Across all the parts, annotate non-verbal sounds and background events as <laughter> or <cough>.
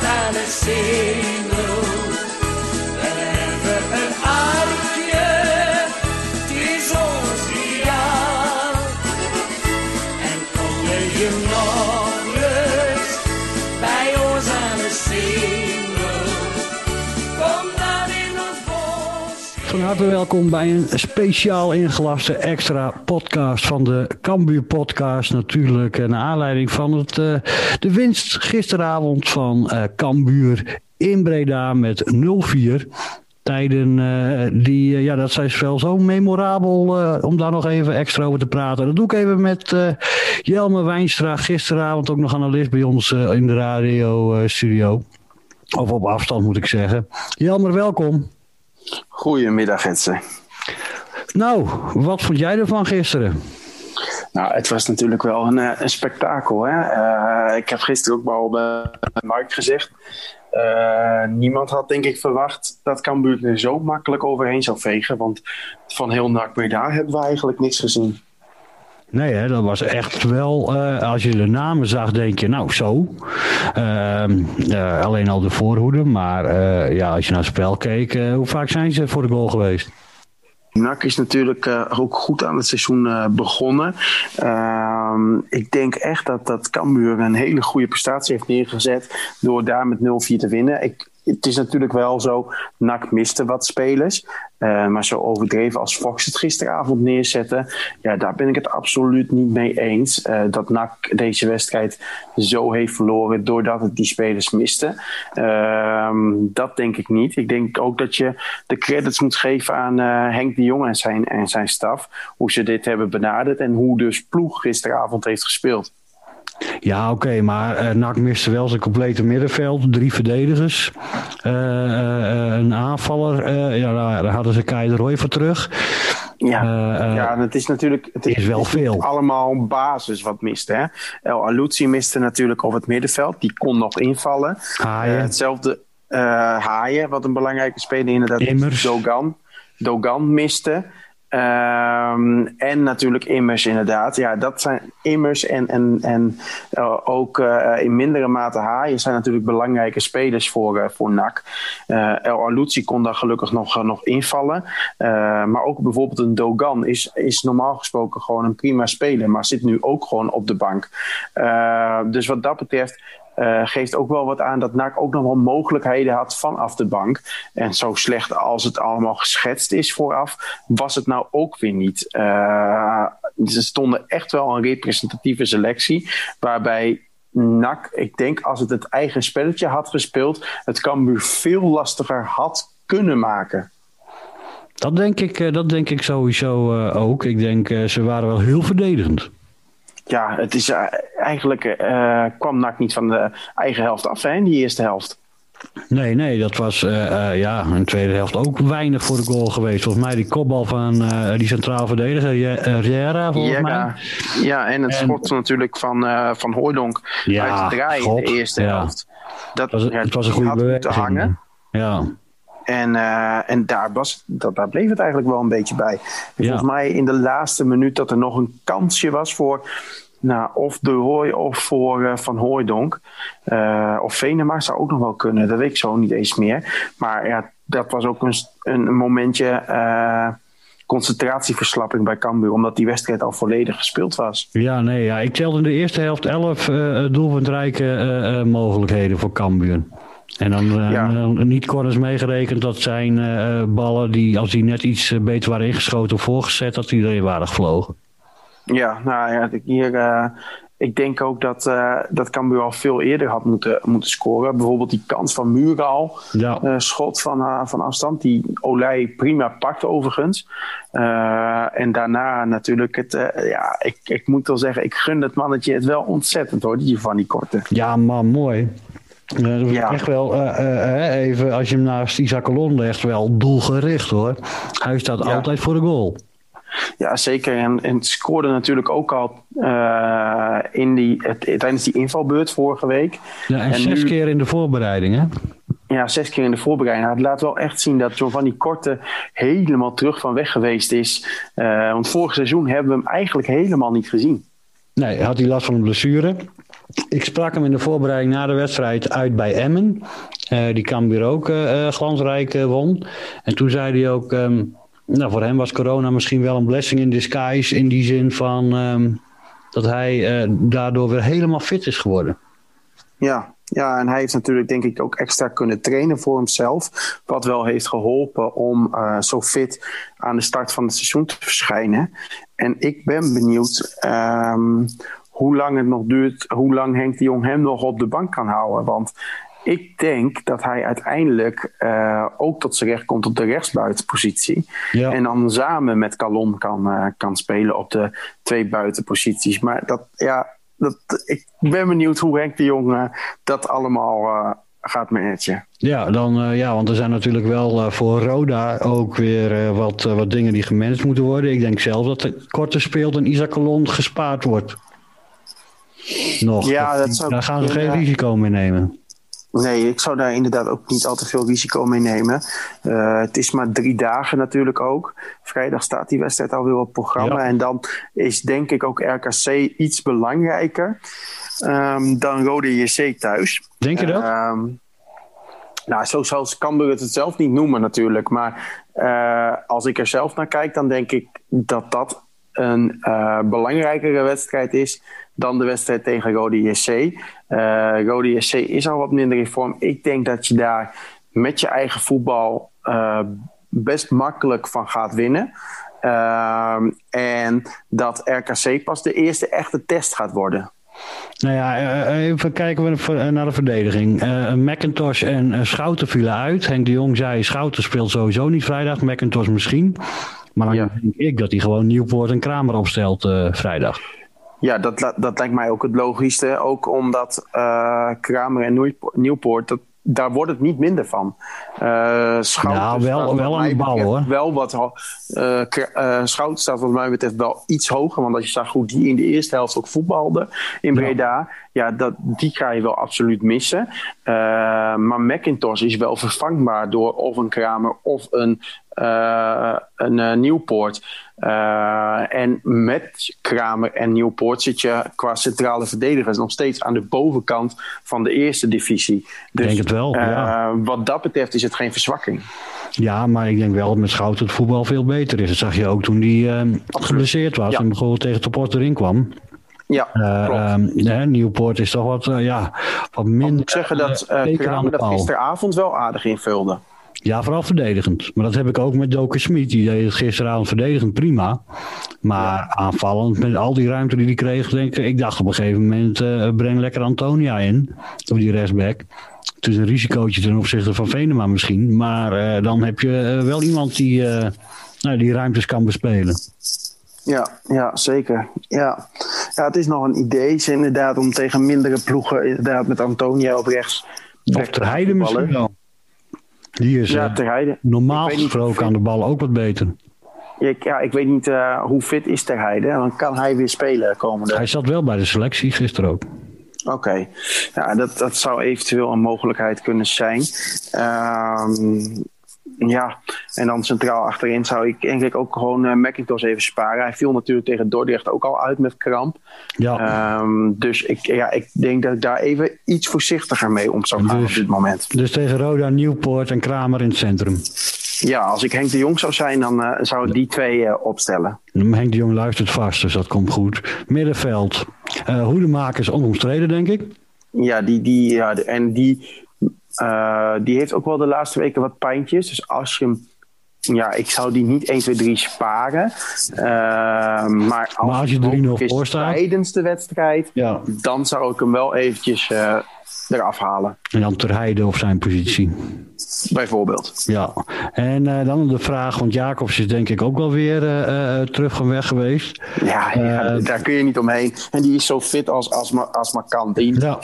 wedstrijd aan het welkom bij een speciaal ingelaste extra podcast van de Cambuur podcast. Natuurlijk eh, naar aanleiding van het, eh, de winst gisteravond van eh Cambuur in Breda met 0-4. Tijden die, ja, dat zijn wel zo memorabel om daar nog even extra over te praten. Dat doe ik even met eh Jelme Wijnstra, gisteravond ook nog analist bij ons in de radiostudio. Of op afstand moet ik zeggen. Jelmer, welkom. Goedemiddag, Etse. Nou, wat vond jij ervan gisteren? Nou, het was natuurlijk wel een, eh, een spektakel. Hè? Eh, ik heb gisteren ook al bij Mark gezegd. eh, niemand had denk ik verwacht dat Cambuur er zo makkelijk overheen zou vegen. Want van heel NAC Breda hebben we eigenlijk niks gezien. Nee, hè, dat was echt wel. eh, als je de namen zag, denk je, nou zo. Ehm, eh, alleen al de voorhoede. Maar eh, ja, als je naar het spel keek, hoe vaak zijn ze voor de goal geweest? NAC is natuurlijk ook goed aan het seizoen begonnen. Ehm, ik denk echt dat, dat een hele goede prestatie heeft neergezet door daar met 0-4 te winnen. Ik, het is natuurlijk wel zo, NAC miste wat spelers. Eh, maar zo overdreven als Fox het gisteravond neerzette, ja, daar ben ik het absoluut niet mee eens. Eh, dat NAC deze wedstrijd zo heeft verloren doordat het die spelers miste. Ehm, dat denk ik niet. Ik denk ook dat je de credits moet geven aan eh, Henk de Jong en zijn, en zijn staf. Hoe ze dit hebben benaderd en hoe dus ploeg gisteravond heeft gespeeld. Ja, oké, maar eh NAC miste wel zijn complete middenveld. Drie verdedigers. eh, eh, een aanvaller. ja, daar, hadden ze Kai de Roy voor terug. Ja, ja en het is natuurlijk het is wel veel. allemaal basis wat miste. Hè? El Aluzi miste natuurlijk op het middenveld. Die kon nog invallen. Haaien. Hetzelfde Haaien, wat een belangrijke speler inderdaad. is. Immers. Dogan. Dogan miste. Ehm, en natuurlijk Immers inderdaad. Ja, dat zijn Immers en, en, en eh, ook eh, in mindere mate Haaien zijn natuurlijk belangrijke spelers voor, eh, voor NAC. El Aluzi kon daar gelukkig nog, nog invallen. Maar ook bijvoorbeeld een Dogan is, is normaal gesproken gewoon een prima speler. Maar zit nu ook gewoon op de bank. Dus wat dat betreft eh, geeft ook wel wat aan dat NAC ook nog wel mogelijkheden had vanaf de bank. En zo slecht als het allemaal geschetst is vooraf, was het nou ook weer niet. Eh, ze stonden echt wel een representatieve selectie, waarbij NAC, ik denk als het het eigen spelletje had gespeeld, het Cambuur veel lastiger had kunnen maken. Dat denk ik, eh, dat denk ik sowieso ook. Ik denk, ze waren wel heel verdedigend. Ja, het is eh, eigenlijk eh, kwam NAC niet van de eigen helft af hè, in die eerste helft. Nee, nee, dat was eh, ja, in de tweede helft ook weinig voor de goal geweest. Volgens mij die kopbal van die centraal verdediger, Riera, volgens mij. Ja, en het En- schot natuurlijk van, van Hooydonk Ja, uit de draai in de eerste ja. helft. Dat, was, ja, het was een goede beweging. hangen. Ja, En, eh, en daar, was, dat, daar bleef het eigenlijk wel een beetje bij. Ja. Volgens mij in de laatste minuut dat er nog een kansje was voor nou, of De Roy of voor eh, Van Hooijdonk. Eh, of Venema zou ook nog wel kunnen, dat weet ik zo niet eens meer. Maar ja, dat was ook een, een momentje concentratieverslapping bij Cambuur, omdat die wedstrijd al volledig gespeeld was. ja, nee, ja. ik telde in de eerste helft elf eh doelpuntrijke mogelijkheden voor Cambuur. En dan eh, Ja. niet corners meegerekend, dat zijn eh, ballen die als die net iets eh, beter waren ingeschoten of voorgezet, dat die erin waren gevlogen. Ja, nou ja, hier, ik denk ook dat, eh dat Cambuur al veel eerder had moeten, moeten scoren. Bijvoorbeeld die kans van Mural, Ja, schot van, van afstand, die Olij prima pakt overigens. En daarna natuurlijk het, ja, ik, ik moet wel zeggen, ik gun het mannetje het wel ontzettend hoor, die Giovanni Korte. ja man, mooi. Dat was Ja. Echt wel, eh, eh, eh, even als je hem naast Isaac Colon legt, wel doelgericht hoor. Hij staat Ja. altijd voor de goal. Ja, zeker. En, en het scoorde natuurlijk ook al in die, het, tijdens die invalbeurt vorige week. Ja, en, En zes nu- keer in de voorbereiding, hè? Ja, zes keer in de voorbereiding. Nou, Het laat wel echt zien dat Giovanni Korte helemaal terug van weg geweest is. Want vorig seizoen hebben we hem eigenlijk helemaal niet gezien. Nee, had hij last van een blessure. Ik sprak hem in de voorbereiding na de wedstrijd uit bij Emmen. Uh, die Cambuur ook uh, glansrijk won. En toen zei hij ook... Ehm, nou, voor hem was corona misschien wel een blessing in disguise. In die zin van ehm, dat hij daardoor weer helemaal fit is geworden. Ja, ja, en hij heeft natuurlijk denk ik ook extra kunnen trainen voor hemzelf. Wat wel heeft geholpen om zo fit aan de start van het seizoen te verschijnen. En ik ben benieuwd um, hoe lang het nog duurt, hoe lang Henk de Jong hem nog op de bank kan houden. Want ik denk dat hij uiteindelijk uh, ook tot zijn recht komt op de rechtsbuitenpositie. Ja. En dan samen met Calon kan, uh, kan spelen op de twee buitenposities. Maar dat, ja, dat, ik ben benieuwd hoe Henk de Jong uh, dat allemaal gaat managen. Ja, dan, ja, want er zijn natuurlijk wel voor Roda ook weer wat, wat dingen die gemanaged moeten worden. Ik denk zelf dat de korte speelt en Isaac Calon gespaard wordt. Nog. Ja, dat zou Daar gaan ze geen risico mee nemen. Nee, ik zou daar inderdaad ook niet al te veel risico mee nemen. Uh, het is maar drie dagen natuurlijk ook. Vrijdag staat die wedstrijd alweer op programma. En dan is denk ik ook RKC iets belangrijker um, dan Rode JC thuis. Denk je dat? Uh, nou, zo zelfs Cambuur het het zelf niet noemen natuurlijk. Maar uh, als ik er zelf naar kijk, dan denk ik dat dat een uh, belangrijkere wedstrijd is dan de wedstrijd tegen Rode JC. Uh, Rode JC is al wat minder in vorm. Ik denk dat je daar met je eigen voetbal uh, best makkelijk van gaat winnen. Uh, en dat RKC pas de eerste echte test gaat worden. Nou ja, even kijken we naar de verdediging. Uh, McIntosh en Schouten vielen uit. Henk de Jong zei Schouten speelt sowieso niet vrijdag. McIntosh misschien. Maar dan denk ik dat hij gewoon Nieuwpoort en Kramer opstelt uh, vrijdag. Ja, dat, dat lijkt mij ook het logischste. Ook omdat uh, Kramer en Nieuwpoort, dat, daar wordt het niet minder van. Uh, Schout nou, wel, wel aan de bal hoor. Wel wat, uh, uh, Schout staat wat mij betreft wel iets hoger. Want als je zag hoe die in de eerste helft ook voetbalde in Breda. Ja, dat, die ga je wel absoluut missen. maar McIntosh is wel vervangbaar door of een Kramer of een, een Nieuwpoort. Uh, en met Kramer en Nieuwpoort zit je qua centrale verdedigers nog steeds aan de bovenkant van de eerste divisie. Dus, denk het wel. Uh, Wat dat betreft is het geen verzwakking. Ja, maar ik denk wel dat met Schouten het voetbal veel beter is. Dat zag je ook toen hij uh, geblesseerd was ja. en bijvoorbeeld tegen Toport erin kwam. Ja, klopt. Nieuwpoort is toch wat, ja, wat minder. Ik moet zeggen dat Kramer dat gisteravond wel aardig invulde. Ja, vooral verdedigend. Maar dat heb ik ook met Doker Smit. Die deed het gisteravond verdedigend prima. Maar aanvallend, met al die ruimte die hij kreeg, denk ik, ik dacht op een gegeven moment, uh, breng lekker Antonia in, op die restback. Het is een risicootje ten opzichte van Venema misschien. Maar uh, dan heb je uh, wel iemand die, nou, die ruimtes kan bespelen. Ja, ja, zeker. Ja. ja, het is nog een idee is inderdaad om tegen mindere ploegen, inderdaad met Antonia op rechts. Of Terheide misschien wel. Die is ja, uh, normaal gesproken aan de bal ook wat beter. Ja, ja ik weet niet uh, hoe fit is Ter Heide. Dan kan hij weer spelen komende. Hij zat wel bij de selectie gisteren ook. Oké, okay. ja, dat, dat zou eventueel een mogelijkheid kunnen zijn. Um, ja, en dan centraal achterin zou ik eigenlijk ook gewoon uh, McIntosh even sparen. Hij viel natuurlijk tegen Dordrecht ook al uit met kramp. Ja. Um, dus ik, ja, ik denk dat ik daar even iets voorzichtiger mee om zou gaan dus, op dit moment. Dus tegen Roda, Nieuwpoort en Kramer in het centrum. Ja, als ik Henk de Jong zou zijn, dan uh, zou ik die twee uh, opstellen. Henk de Jong luistert vast, dus dat komt goed. Middenveld. Uh, Hoedemakers onomstreden, denk ik. Ja, die, die, ja, en die uh, die heeft ook wel de laatste weken wat pijntjes. Dus als je hem. Ja, ik zou die niet 1, 2, 3 sparen. Uh, maar als, maar als je 3-0 voor staat. Tijdens de wedstrijd. Ja. Dan zou ik hem wel eventjes uh, eraf halen. En dan ter heide op zijn positie. Bijvoorbeeld. Ja, en uh, dan de vraag, want Jacobs is denk ik ook wel weer uh, terug van weg geweest. Ja, ja daar kun je niet omheen. En die is zo fit als, als, maar, als maar kan. Die, ja.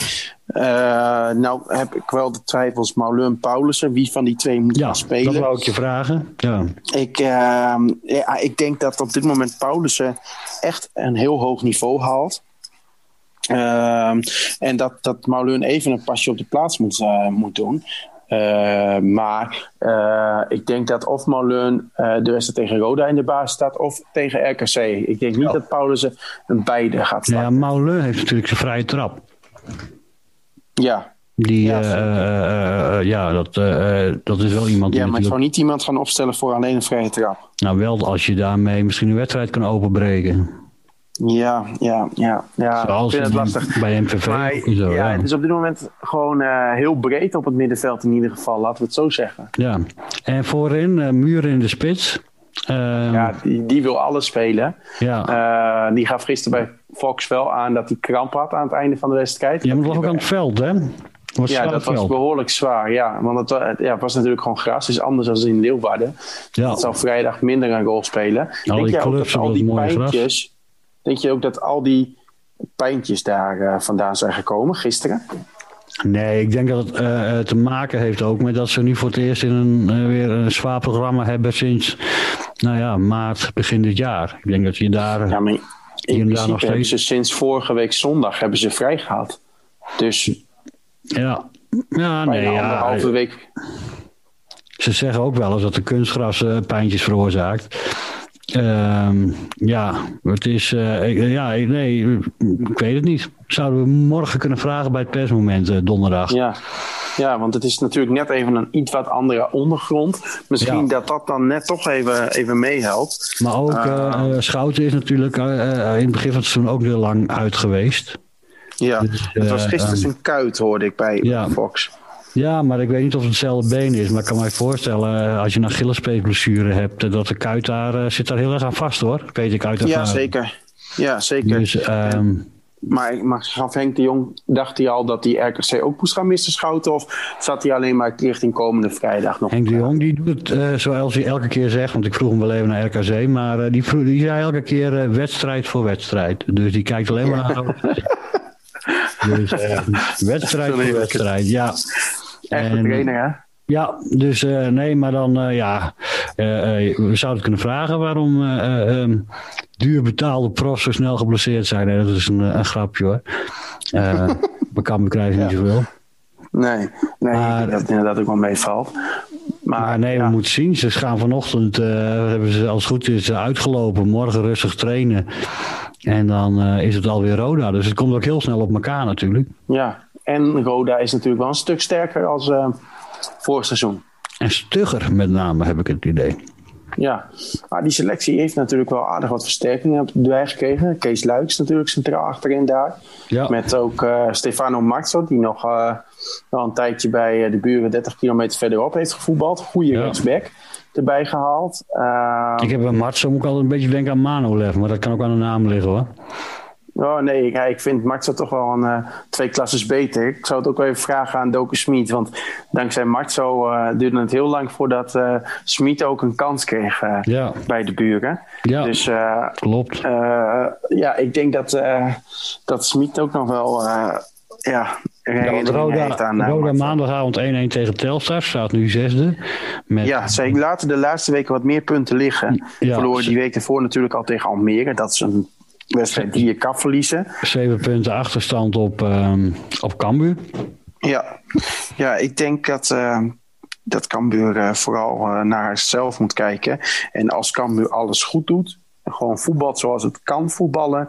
Uh, nou heb ik wel de twijfels, Maulun Paulussen, wie van die twee moet ja, spelen? dat wou ik je vragen. Ja. Ik, uh, ja, ik denk dat op dit moment Paulussen echt een heel hoog niveau haalt. Uh, en dat, dat Maulun even een pasje op de plaats moet, uh, moet doen. Uh, maar uh, ik denk dat of Maulun uh, de wedstrijd tegen Roda in de baas staat of tegen RKC. Ik denk niet oh. dat Paulussen een beide gaat staan. Ja, Maulun heeft natuurlijk zijn vrije trap. Ja, Die, Ja, ja, ja dat, eh, eh, dat is wel iemand die ja maar ik natuurlijk... zou niet iemand gaan opstellen voor alleen een vrije trap. Nou, wel als je daarmee misschien een wedstrijd kan openbreken. Ja, ja, ja. ja. ik Zoals vind het lastig. bij MVV Maar, zo, ja, ja. het is op dit moment gewoon eh, heel breed op het middenveld in ieder geval, laten we het zo zeggen. Ja, en voorin uh, Muren in de spits. Uh, ja, die, die, wil alles spelen. Ja. Uh, die gaf gisteren bij Fox wel aan dat hij kramp had aan het einde van de wedstrijd. Ja, maar dat lag ook aan het veld, hè? Was ja, dat was behoorlijk zwaar. Ja, want het, ja, het was natuurlijk gewoon gras. Het is anders dan in Leeuwarden. Ja. Het zal vrijdag minder een rol spelen. Al denk die jij ook dat al die dat pijntjes... Denk je ook dat al die pijntjes daar uh, vandaan zijn gekomen gisteren? Nee, ik denk dat het uh, te maken heeft ook met dat ze nu voor het eerst in een, uh, weer een zwaar programma hebben sinds nou ja, maart, begin dit jaar. Ik denk dat je daar. Ja, maar in principe nog hebben ze sinds vorige week zondag hebben ze vrij gehad. Dus. Ja, ja nee. Ja, anderhalve week. Ze zeggen ook wel eens dat de kunstgras pijntjes veroorzaakt. Uh, ja, het is. Uh, ja, nee, ik weet het niet. Zouden we morgen kunnen vragen bij het persmoment uh, donderdag? Ja. ja, want het is natuurlijk net even een iets wat andere ondergrond. Misschien ja. dat dat dan net toch even, even meehelpt. Maar ook uh, Schouten is natuurlijk in het begin van het seizoen ook heel lang uit geweest. Ja, dus, het was gisteren um, zijn kuit, hoorde ik bij ja. Fox. Ja, maar ik weet niet of het hetzelfde been is. Maar ik kan me voorstellen, als je een Achillespeesblessure hebt, dat de kuit daar uh, zit daar heel erg aan vast hoor. Weet ik uit Ja, zeker. Ja, zeker. Dus, um, maar, maar gaf Henk de Jong, dacht hij al dat die RKC ook moest gaan missen schouten? Of zat hij alleen maar richting komende vrijdag nog? Henk de Jong die doet het uh, zoals hij elke keer zegt, want ik vroeg hem wel even naar RKC. Maar uh, die, vroeg, die zei elke keer uh, wedstrijd voor wedstrijd. Dus die kijkt alleen maar naar... <laughs> dus wedstrijd voor wedstrijd, ja. Echt een trainer, hè? Ja, dus uh, nee, maar dan uh, ja, uh, we zouden kunnen vragen waarom um, duur betaalde profs zo snel geblesseerd zijn. Nee, dat is een, een grapje hoor. we kan krijgen ja. niet zoveel. Nee, nee maar, dat inderdaad ook wel meevalt. Maar, maar nee, ja. we moeten zien. Ze gaan vanochtend, hebben ze als het goed is uitgelopen. Morgen rustig trainen. En dan is het alweer Roda. Dus het komt ook heel snel op elkaar natuurlijk. Ja, en Roda is natuurlijk wel een stuk sterker als uh, vorig seizoen. En stugger met name, heb ik het idee. Ja, maar die selectie heeft natuurlijk wel aardig wat versterkingen erbij gekregen. Kees Luiks natuurlijk centraal achterin daar. Ja. Met ook uh, Stefano Marzo, die nog uh, wel een tijdje bij de buren 30 kilometer verderop heeft gevoetbald. Goede ja. rechtsback erbij gehaald. Ik heb een Marzo, moet ik altijd een beetje denken aan Manolev, maar dat kan ook aan de naam liggen hoor. Oh nee, ik, ik vind Marzo toch wel een uh, twee klasses beter. Ik zou het ook wel even vragen aan Doken Smit. Want dankzij Marzo uh, duurde het heel lang voordat uh, Smit ook een kans kreeg ja. bij de buren. Ja, dus, klopt. ja, ik denk dat, dat Smit ook nog wel... ja, ja, Roda, aan, Roda maandagavond 1-1 tegen Telstar, staat nu zesde. Met... Ja, ze laten de laatste weken wat meer punten liggen. Ja, Verloren die week ervoor natuurlijk al tegen Almere. Dat is een wedstrijd die je kan verliezen. Zeven punten achterstand op, um, op Cambuur. Ja. ja, ik denk dat, uh, dat Cambuur uh, vooral uh, naar zichzelf moet kijken. En als Cambuur alles goed doet, gewoon voetbalt zoals het kan voetballen...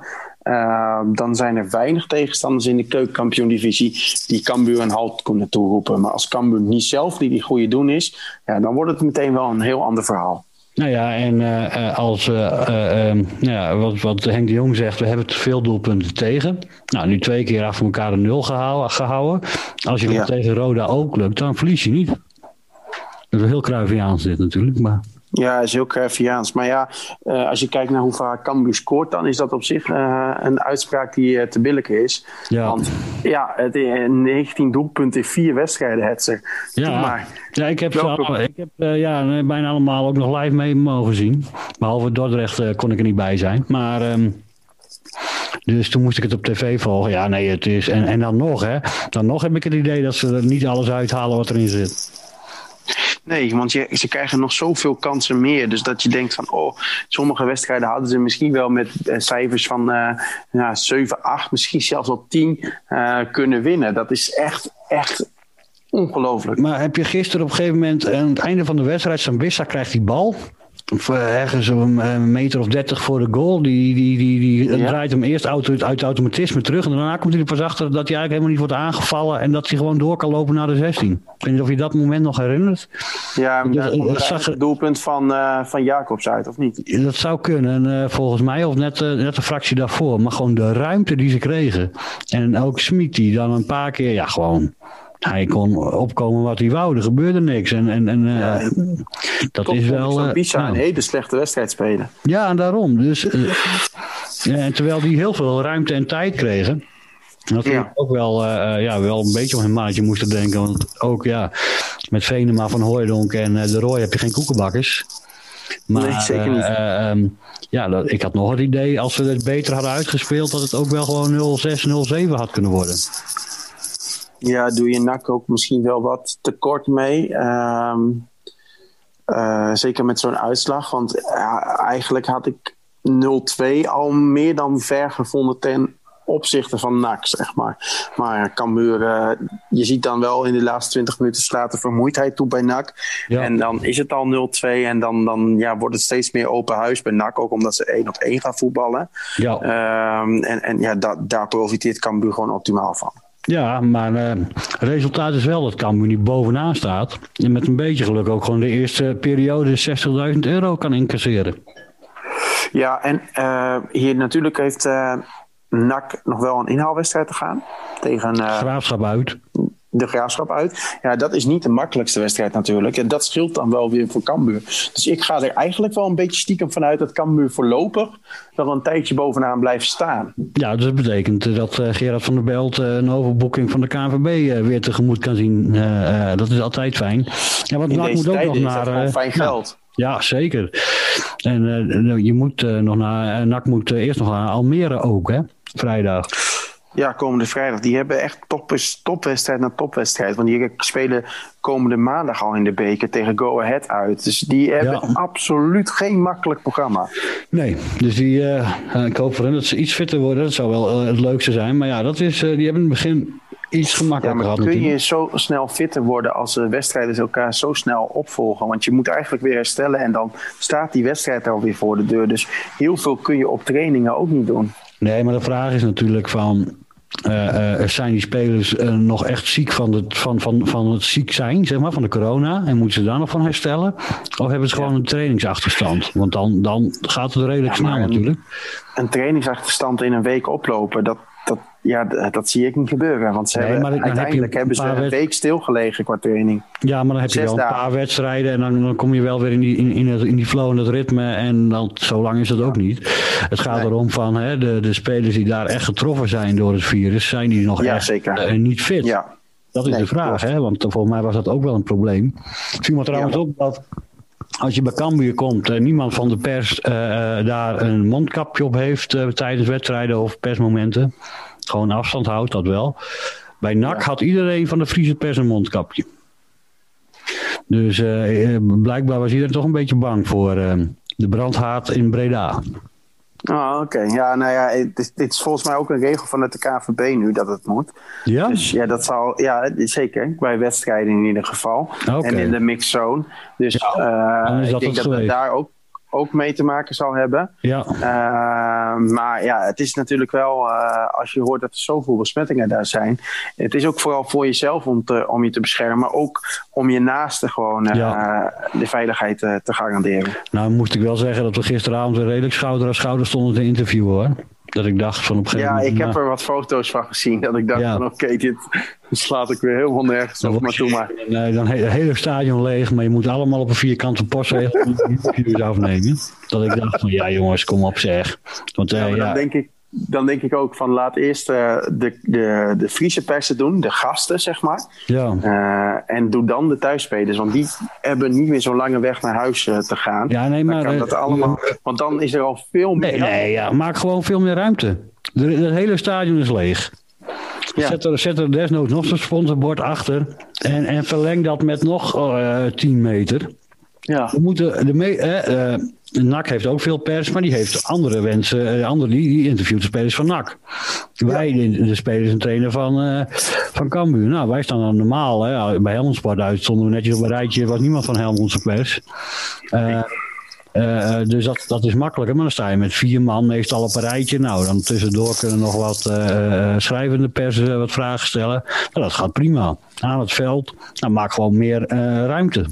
dan zijn er weinig tegenstanders in de keukenkampioen-divisie die Cambuur een halt kunnen toeroepen. Maar als Cambuur niet zelf die die goede doen is, ja, dan wordt het meteen wel een heel ander verhaal. Nou ja, en uh, als uh, uh, ja, wat, wat Henk de Jong zegt, we hebben te veel doelpunten tegen. Nou, nu twee keer achter elkaar een nul gehouden. gehouden. Als je dat tegen Roda ook lukt, dan verlies je niet. Dat is heel Cruyffiaans dit natuurlijk, maar... Ja, is heel Cruyffiaans. Maar ja, uh, als je kijkt naar hoe vaak Cambuur scoort, dan is dat op zich uh, een uitspraak die uh, te billijken is. Ja. Want ja, het, 19 doelpunten in vier wedstrijden, het ze. Ja. Maar, ja, ik heb, ik heb ja, bijna allemaal ook nog live mee mogen zien. Behalve Dordrecht kon ik er niet bij zijn. Maar... Um, dus toen moest ik het op tv volgen. Ja, nee, het is. En, en dan nog, hè. Dan nog heb ik het idee dat ze er niet alles uithalen wat erin zit. Nee, want je, ze krijgen nog zoveel kansen meer. Dus dat je denkt van, oh, sommige wedstrijden hadden ze misschien wel met uh, cijfers van uh, ja, 7, 8, misschien zelfs wel 10 uh, kunnen winnen. Dat is echt, echt ongelooflijk. Maar heb je gisteren op een gegeven moment, aan het einde van de wedstrijd, Sambissa krijgt die bal. Eh, ergens een eh, meter of dertig voor de goal. Die, die, die, die Ja. draait hem eerst auto, uit automatisme terug. En daarna komt hij er pas achter dat hij eigenlijk helemaal niet wordt aangevallen. En dat hij gewoon door kan lopen naar de 16. Ik weet niet of je dat moment nog herinnert. Ja, eh, dat er zag het doelpunt van, eh, van Jacobs uit, of niet? Dat zou kunnen, eh, volgens mij. Of net, eh, net een fractie daarvoor. Maar gewoon de ruimte die ze kregen. En ook Smit die dan een paar keer, ja gewoon... Hij kon opkomen wat hij wou. Er gebeurde niks. En, en, en eh, dat is wel... eh, Pisa nou, een hele slechte wedstrijd spelen. Ja, en daarom. Dus, eh, en terwijl die heel veel ruimte en tijd kregen. Dat Ja. ook wel, ja, wel een beetje om hun maatje moesten denken. Want ook ja, met Venema van Hooijdonk en eh, de Roy heb je geen koekenbakkers. Maar Nee, zeker niet. eh, eh, ehm, ja, dat, ik had nog het idee, als we het beter hadden uitgespeeld, dat het ook wel gewoon 0-6, 0-7 had kunnen worden. Ja, doe je NAC ook misschien wel wat tekort mee. Ehm, eh, zeker met zo'n uitslag. Want eigenlijk had ik 0-2 al meer dan ver gevonden ten opzichte van NAC, zeg maar. Maar Cambuur, eh, je ziet dan wel in de laatste 20 minuten slaat de vermoeidheid toe bij NAC. Ja. En dan is het al 0-2 en dan, dan ja, wordt het steeds meer open huis bij NAC. Ook omdat ze één op één gaan voetballen. Ja, Ehm, en en ja, da- daar profiteert Cambuur gewoon optimaal van. Ja maar eh, het resultaat is wel dat Cambuur niet bovenaan staat. En met een beetje geluk ook gewoon de eerste periode 60.000 euro kan incasseren. Ja, en eh, hier natuurlijk heeft eh NAC nog wel een inhaalwedstrijd te gaan. Tegen eh, Graafschap uit. De Graafschap uit. Ja, dat is niet de makkelijkste wedstrijd natuurlijk. En dat scheelt dan wel weer voor Cambuur. Dus ik ga er eigenlijk wel een beetje stiekem vanuit dat Cambuur voorlopig nog een tijdje bovenaan blijft staan. Ja, dus dat betekent eh, dat eh, Gerard van der Belt eh, een overboeking van de KNVB weer tegemoet kan zien. Dat is altijd fijn. Ja, want NAC moet ook nog naar... fijn geld. Ja, zeker. En eh, je moet nog naar... NAC moet eerst nog naar Almere ook, hè? Vrijdag. Ja, komende vrijdag. Die hebben echt top, topwedstrijd na topwedstrijd. Want die spelen komende maandag al in de beker tegen Go Ahead uit. Dus die hebben Ja. absoluut geen makkelijk programma. Nee, dus die, eh, eh, ik hoop voor hen dat ze iets fitter worden. Dat zou wel eh, het leukste zijn. Maar ja, dat is, die hebben in het begin iets Ja, gemakkelijker maar gehad kun je zo snel fitter worden als de wedstrijden elkaar zo snel opvolgen? Want je moet eigenlijk weer herstellen en dan staat die wedstrijd er alweer voor de deur. Dus heel veel kun je op trainingen ook niet doen. Nee, maar de vraag is natuurlijk van... eh, eh, zijn die spelers eh, nog echt ziek van het, van, van, van het ziek zijn, zeg maar, van de corona? En moeten ze daar nog van herstellen? Of hebben ze gewoon een trainingsachterstand? Want dan, dan gaat het redelijk Ja, snel een- natuurlijk. Een trainingsachterstand in een week oplopen, dat, dat, ja, dat zie ik niet gebeuren. Want ze Nee, hebben, maar heb uiteindelijk hebben ze een week stilgelegen qua training. Ja, maar dan heb je wel een dagen. paar wedstrijden en dan, dan kom je wel weer in die, in, in, het, in die flow en het ritme. En dan, zo lang is het ook niet. Het gaat Nee. erom van hè, de, de spelers die daar echt getroffen zijn door het virus, zijn die nog Ja, echt zeker. eh, niet fit? Ja, Dat is Nee, de vraag, klopt. hè? want eh, volgens mij was dat ook wel een probleem. Ik zie maar trouwens Ja. ook dat als je bij Cambuur komt, eh, niemand van de pers eh, eh, daar een mondkapje op heeft eh, tijdens wedstrijden of persmomenten. Gewoon afstand houdt, dat wel. Bij NAC Ja. had iedereen van de Friese pers een mondkapje. Dus blijkbaar was iedereen toch een beetje bang voor de brandhaard in Breda. Ah, oké. Ja, nou ja, is- dit is volgens mij ook een regel vanuit de KVB nu dat het moet. Ja? Dus ja, dat zal, ja, zeker. Bij wedstrijden in ieder geval. En in de mixzone. Dus eh, ik denk dat geweest. daar ook, ook mee te maken zal hebben. Ja. Eh, maar ja, het is natuurlijk wel, eh, als je hoort dat er zoveel besmettingen daar zijn. Het is ook vooral voor jezelf om, te, om je te beschermen. Maar ook om je naasten gewoon eh, Ja. de veiligheid te garanderen. Nou moest ik wel zeggen dat we gisteravond redelijk schouder aan schouder stonden te interviewen hoor. Dat ik dacht van op een gegeven Ja, moment... ik heb nou, er wat foto's van gezien. Dat ik dacht Ja. van oké, dit slaat ik weer helemaal nergens Dan op. Maar toe maar. Nee, dan he- het hele stadion leeg, maar je moet allemaal op een vierkante postzegel interviews afnemen. Dat ik dacht van ja jongens, kom op zeg. Want eh, Ja, ja, dan, denk ik, dan denk ik ook van laat eerst eh, de, de, de Friese persen doen, de gasten zeg maar. ja. Eh, en doe dan de thuisspelers, want die hebben niet meer zo'n lange weg naar huis eh, te gaan. Ja, nee, Dan maar, kan eh, dat allemaal, want dan is er al veel meer. Nee, nee, ja, maak gewoon veel meer ruimte. Het hele stadion is leeg. Ja. Zet, er, zet er desnoods nog zo'n sponsorbord achter. En, en verleng dat met nog eh 10 meter. Ja. We moeten de me eh, eh, NAC heeft ook veel pers, maar die heeft andere wensen. andere, die, die interviewt de spelers van NAC. Wij, de, de spelers en trainer van, eh van Cambuur. Nou, wij staan dan normaal. Hè, bij Helmond Sport uit stonden we netjes op een rijtje. Er was niemand van Helmondse pers. Eh, Eh, dus dat, dat is makkelijker. Maar dan sta je met vier man meestal op een rijtje. Nou, dan tussendoor kunnen nog wat eh, eh, schrijvende pers wat vragen stellen. Nou, dat gaat prima. Aan het veld. Nou, maak gewoon meer ruimte.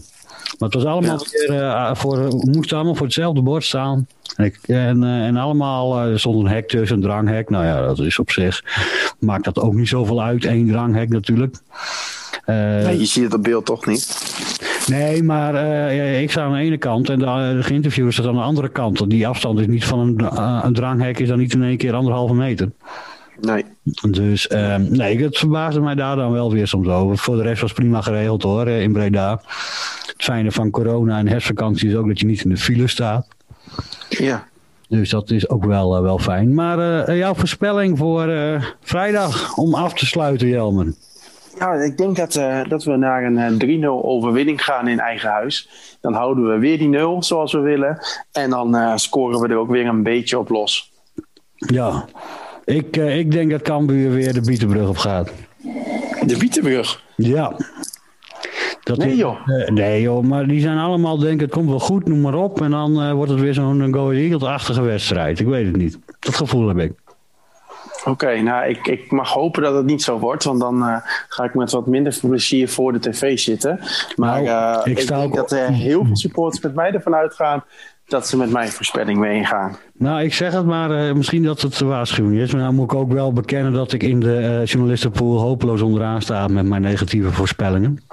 Maar het was allemaal weer, voor, we moesten allemaal voor hetzelfde bord staan. En, ik, en, en allemaal, eh, er stond een hek tussen, een dranghek. Nou ja, dat is op zich, maakt dat ook niet zoveel uit. Eén dranghek natuurlijk. Nee, je ziet het op beeld toch niet. Nee, maar eh, ik sta aan de ene kant en de, de geïnterviewde staat aan de andere kant. Die afstand is niet van een, eh, een dranghek, is dan niet in één keer anderhalve meter. Nee. Dus eh, nee, het verbaasde mij daar dan wel weer soms over. Voor de rest was het prima geregeld hoor, eh, in Breda. Het fijne van corona en herfstvakantie is ook dat je niet in de file staat. Ja. Dus dat is ook wel, wel fijn. Maar jouw voorspelling voor vrijdag om af te sluiten, Jelmer. Ja, ik denk dat, eh, dat we naar een eh, 3-0 overwinning gaan in eigen huis. Dan houden we weer die 0 zoals we willen. En dan eh, scoren we er ook weer een beetje op los. Ja, ik, eh, ik denk dat Cambuur weer de Bietenbrug op gaat. De Wietenbrug. Ja. Dat Nee, joh. eh, nee joh, maar die zijn allemaal denken het komt wel goed, noem maar op. En dan eh, wordt het weer zo'n Go Eagles-achtige wedstrijd. Ik weet het niet. Dat gevoel heb ik. Oké, nou ik, ik mag hopen dat het niet zo wordt. Want dan eh, ga ik met wat minder plezier voor de tv zitten. Maar Nou, eh, ik denk ook- dat er heel veel supporters met mij ervan uitgaan dat ze met mijn voorspelling meegaan. Nou, ik zeg het maar, eh, misschien dat het de waarschuwing is. Maar nou moet ik ook wel bekennen dat ik in de journalistenpool hopeloos onderaan sta met mijn negatieve voorspellingen.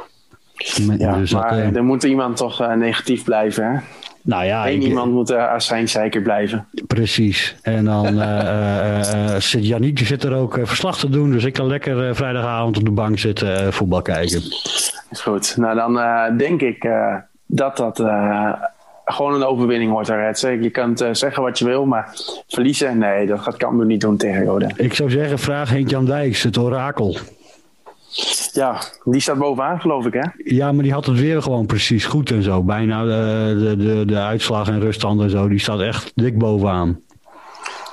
Met- Ja, dus maar er moet iemand toch negatief blijven. Hè? Nou ja, Eén iemand moet uh, azijnzeiker blijven. Precies. En dan <laughs> eh, eh, eh, eh, zit die zit er ook eh, verslag te doen. Dus ik kan lekker eh, vrijdagavond op de bank zitten eh, voetbal kijken. Is goed. Nou, dan eh, denk ik eh, dat dat eh, gewoon een overwinning wordt. Red. Je kan het eh, zeggen wat je wil, maar verliezen, nee, dat gaat Cambuur niet doen tegen Rode. Ik zou zeggen, vraag Henk-Jan Dijks, het orakel. Ja, die staat bovenaan, geloof ik, hè? Ja, maar die had het weer gewoon precies goed en zo. Bijna de, de, de, de uitslag en ruststand en zo. Die staat echt dik bovenaan.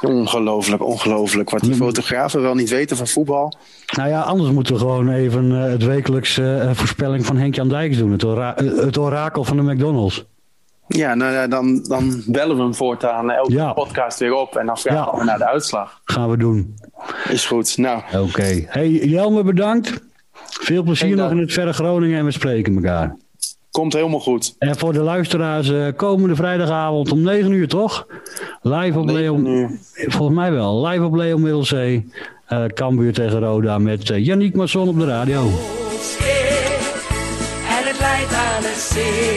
Ongelooflijk, ongelooflijk. Wat die fotografen wel niet weten van voetbal. Nou ja, anders moeten we gewoon even eh, het wekelijks eh, voorspelling van Henk-Jan Dijks doen. Het, ora- eh, het orakel van de McDonald's. Ja, nou, ja, dan, dan bellen we hem voortaan elke Ja. podcast weer op. En dan vragen Ja. we naar de uitslag. Gaan we doen. Is goed. Nou, Oké. Hey, Jelmer, bedankt. Veel plezier nog in het verre Groningen en we spreken elkaar. komt helemaal goed. En voor de luisteraars, eh, komende vrijdagavond om 9 uur toch? Live op Leo. Negen uur. Volgens mij wel. Live op Leo Middelzee. eh Cambuur tegen Roda met eh, Yannick Masson op de radio. En het leidt aan het zingel.